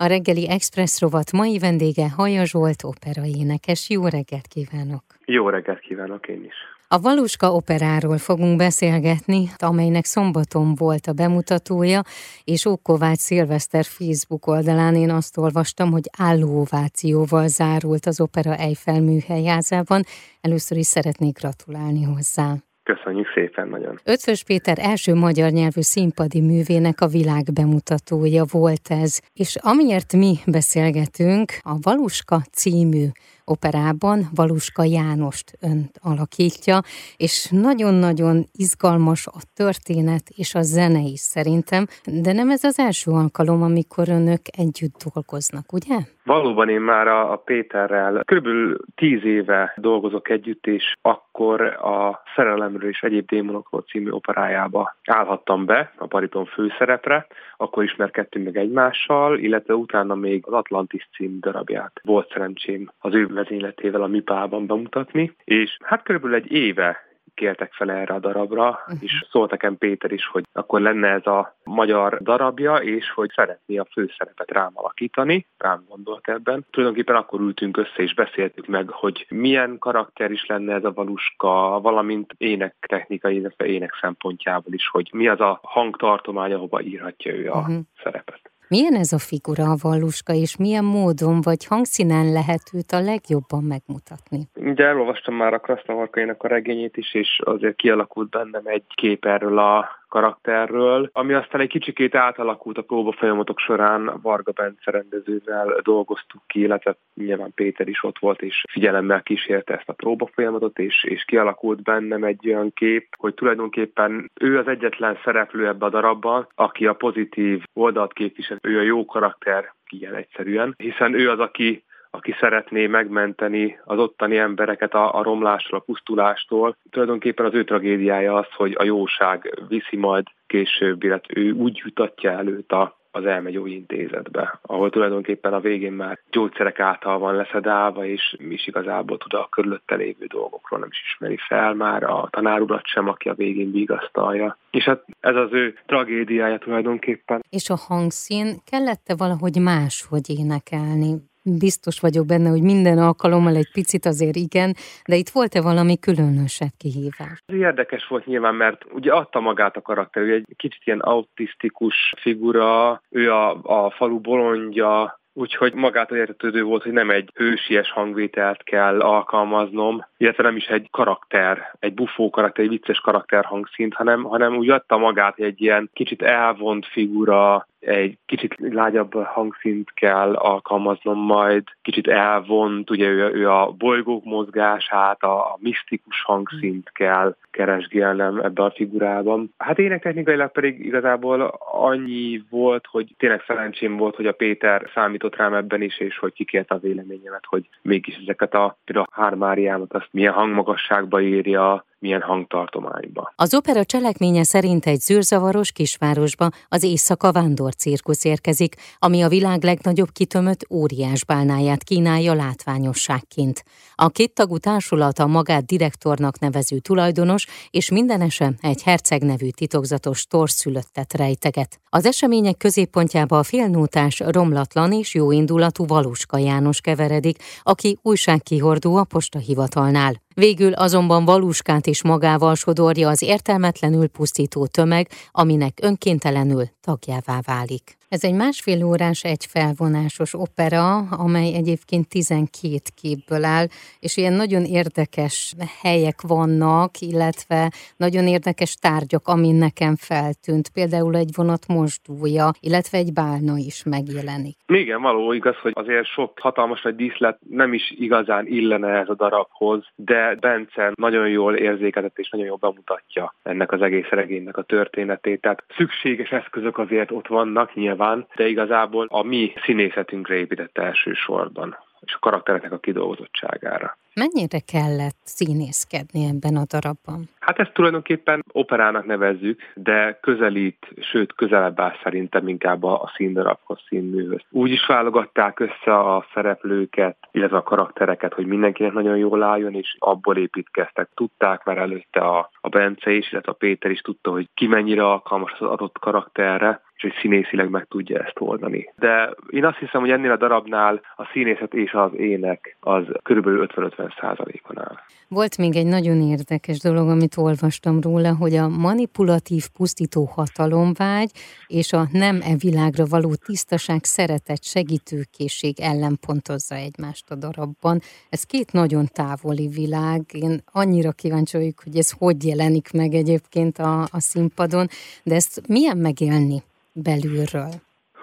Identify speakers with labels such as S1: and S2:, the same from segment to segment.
S1: A reggeli Express rovat mai vendége Haja Zsolt, operaénekes. Jó reggelt kívánok!
S2: Jó reggelt kívánok én is!
S1: A Valuska operáról fogunk beszélgetni, amelynek szombaton volt a bemutatója, és Ókovács Szilveszter Facebook oldalán én azt olvastam, hogy álló ovációval zárult az opera Eiffel műhelyházában. Először is szeretnék gratulálni hozzá.
S2: Köszönjük szépen nagyon.
S1: Ötvös Péter első magyar nyelvű színpadi művének a világ bemutatója volt ez, és amiért mi beszélgetünk, a Valuska című operában Valuska Jánost önt alakítja, és nagyon-nagyon izgalmas a történet és a zene is szerintem, de nem ez az első alkalom, amikor önök együtt dolgoznak, ugye?
S2: Valóban én már a, Péterrel körülbelül tíz éve dolgozok együtt, és akkor a Szerelemről és egyéb démonokról című operájába állhattam be a bariton főszerepre, akkor ismerkedtünk meg egymással, illetve utána még az Atlantis cím darabját volt szerencsém az ő vezényletével a MIPA-ban bemutatni, és hát körülbelül egy éve kértek fel erre a darabra, uh-huh. és szólt nekem Péter is, hogy akkor lenne ez a magyar darabja, és hogy szeretné a főszerepet rám alakítani, rám gondolt ebben. Tulajdonképpen akkor ültünk össze és beszéltük meg, hogy milyen karakter is lenne ez a valuska, valamint ének technikai, illetve ének szempontjából is, hogy mi az a hangtartomány, ahova írhatja ő a uh-huh. szerepet.
S1: Milyen ez a figura a valluska, és milyen módon vagy hangszínen lehet őt a legjobban megmutatni?
S2: Ugye elolvastam már a Krasznavarkainak a regényét is, és azért kialakult bennem egy kép erről a karakterről, ami aztán egy kicsikét átalakult a próba folyamatok során. Varga Bence rendezővel dolgoztuk ki, illetve nyilván Péter is ott volt, és figyelemmel kísérte ezt a próba folyamatot, és, és kialakult bennem egy olyan kép, hogy tulajdonképpen ő az egyetlen szereplő ebbe a darabban, aki a pozitív oldalt képvisel, ő a jó karakter, ilyen egyszerűen, hiszen ő az, aki aki szeretné megmenteni az ottani embereket a, a romlásról, a pusztulástól. Tulajdonképpen az ő tragédiája az, hogy a jóság viszi majd később, illetve ő úgy jutatja előtt a, az elmegyó intézetbe, ahol tulajdonképpen a végén már gyógyszerek által van leszedálva, és is igazából tud a körülötte lévő dolgokról nem is ismeri fel már a tanárulat sem, aki a végén vigasztalja. És hát ez az ő tragédiája tulajdonképpen.
S1: És a hangszín kellett-e valahogy máshogy énekelni? Biztos vagyok benne, hogy minden alkalommal egy picit azért igen, de itt volt-e valami különösebb kihívás?
S2: Érdekes volt nyilván, mert ugye adta magát a karakter, ő egy kicsit ilyen autisztikus figura, ő a, a falu bolondja, Úgyhogy magától értetődő volt, hogy nem egy hősies hangvételt kell alkalmaznom, illetve nem is egy karakter, egy bufó karakter, egy vicces karakter hangszint, hanem, hanem úgy adta magát egy ilyen kicsit elvont figura, egy kicsit lágyabb hangszint kell alkalmaznom majd, kicsit elvont, ugye ő, ő a bolygók mozgását, a, a misztikus hangszint kell keresgélnem ebbe a figurában. Hát énektechnikailag pedig igazából annyi volt, hogy tényleg szerencsém volt, hogy a Péter számított rám ebben is, és hogy kikérte a véleményemet, hogy mégis ezeket a, a hármáriámat azt milyen hangmagasságba írja, milyen hangtartományba.
S1: Az opera cselekménye szerint egy zűrzavaros kisvárosba az éjszaka vándor cirkusz érkezik, ami a világ legnagyobb kitömött óriás bálnáját kínálja látványosságként. A kéttagú társulat a magát direktornak nevező tulajdonos és mindenese egy herceg nevű titokzatos torszülöttet rejteget. Az események középpontjába a félnótás, romlatlan és jóindulatú Valuska János keveredik, aki újságkihordó a postahivatalnál. Végül azonban Valuskát is magával sodorja az értelmetlenül pusztító tömeg, aminek önkéntelenül tagjává válik. Ez egy másfél órás, egy felvonásos opera, amely egyébként 12 képből áll, és ilyen nagyon érdekes helyek vannak, illetve nagyon érdekes tárgyak, amin nekem feltűnt. Például egy vonat mosdója, illetve egy bálna is megjelenik.
S2: Igen, való igaz, hogy azért sok hatalmas nagy díszlet nem is igazán illene ez a darabhoz, de Bence nagyon jól érzékeltet és nagyon jól bemutatja ennek az egész regénynek a történetét. Tehát szükséges eszközök azért ott vannak nyilván, de igazából a mi színészetünkre épített elsősorban és a karaktereknek a kidolgozottságára.
S1: Mennyire kellett színészkedni ebben a darabban?
S2: Hát ezt tulajdonképpen operának nevezzük, de közelít, sőt közelebb áll szerintem inkább a színdarabhoz, színműhöz. Úgy is válogatták össze a szereplőket, illetve a karaktereket, hogy mindenkinek nagyon jól álljon, és abból építkeztek. Tudták már előtte a, a Bence is, illetve a Péter is tudta, hogy ki mennyire alkalmas az adott karakterre, és hogy színészileg meg tudja ezt oldani. De én azt hiszem, hogy ennél a darabnál a színészet és az ének az körülbelül 50-50 százalékon áll.
S1: Volt még egy nagyon érdekes dolog, amit olvastam róla, hogy a manipulatív pusztító hatalomvágy és a nem e világra való tisztaság, szeretet, segítőkészség ellenpontozza egymást a darabban. Ez két nagyon távoli világ. Én annyira kíváncsi vagyok, hogy ez hogy jelenik meg egyébként a, a színpadon, de ezt milyen megélni? belülről?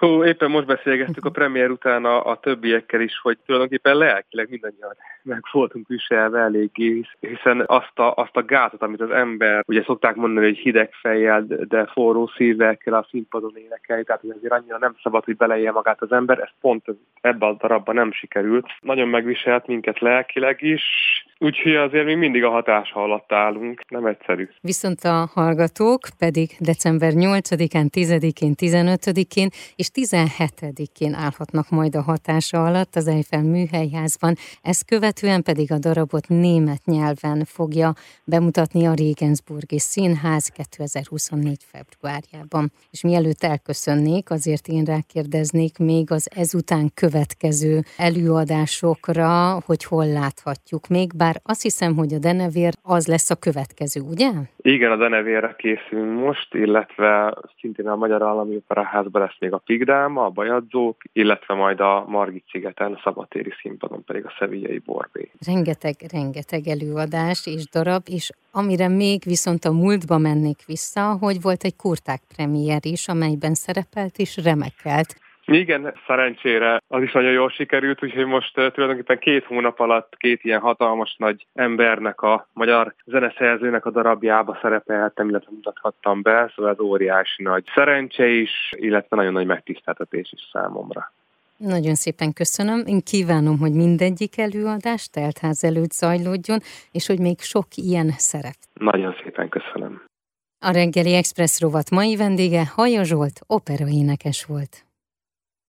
S2: Hú, éppen most beszélgettük a premier után a, a többiekkel is, hogy tulajdonképpen lelkileg mindannyian meg voltunk viselve eléggé, hiszen azt a, azt a gátot, amit az ember, ugye szokták mondani, hogy hideg fejjel, de forró szívvel kell a színpadon énekelni, tehát hogy azért annyira nem szabad, hogy beleélje magát az ember, ez pont ebben a darabban nem sikerült. Nagyon megviselt minket lelkileg is, Úgyhogy azért még mindig a hatása alatt állunk, nem egyszerű.
S1: Viszont a hallgatók pedig december 8-án, 10-én, 15-én és 17-én állhatnak majd a hatása alatt az Eiffel műhelyházban. Ezt követően pedig a darabot német nyelven fogja bemutatni a Regensburgi Színház 2024. februárjában. És mielőtt elköszönnék, azért én rákérdeznék még az ezután következő előadásokra, hogy hol láthatjuk még, bár bár azt hiszem, hogy a denevér az lesz a következő, ugye?
S2: Igen, a denevérre készülünk most, illetve szintén a Magyar Állami Operaházban lesz még a Pigdáma, a Bajadzók, illetve majd a Margit szigeten, a szabatéri színpadon pedig a Szevijai Borbé.
S1: Rengeteg, rengeteg előadás és darab, és amire még viszont a múltba mennék vissza, hogy volt egy kurták premier is, amelyben szerepelt és remekelt.
S2: Igen, szerencsére az is nagyon jól sikerült, úgyhogy most tulajdonképpen két hónap alatt két ilyen hatalmas nagy embernek, a magyar zeneszerzőnek a darabjába szerepelhettem, illetve mutathattam be, szóval ez óriási nagy szerencse is, illetve nagyon nagy megtiszteltetés is számomra.
S1: Nagyon szépen köszönöm. Én kívánom, hogy mindegyik előadás teltház előtt zajlódjon, és hogy még sok ilyen szerep.
S2: Nagyon szépen köszönöm.
S1: A reggeli Express rovat mai vendége Haja Zsolt, operaénekes volt.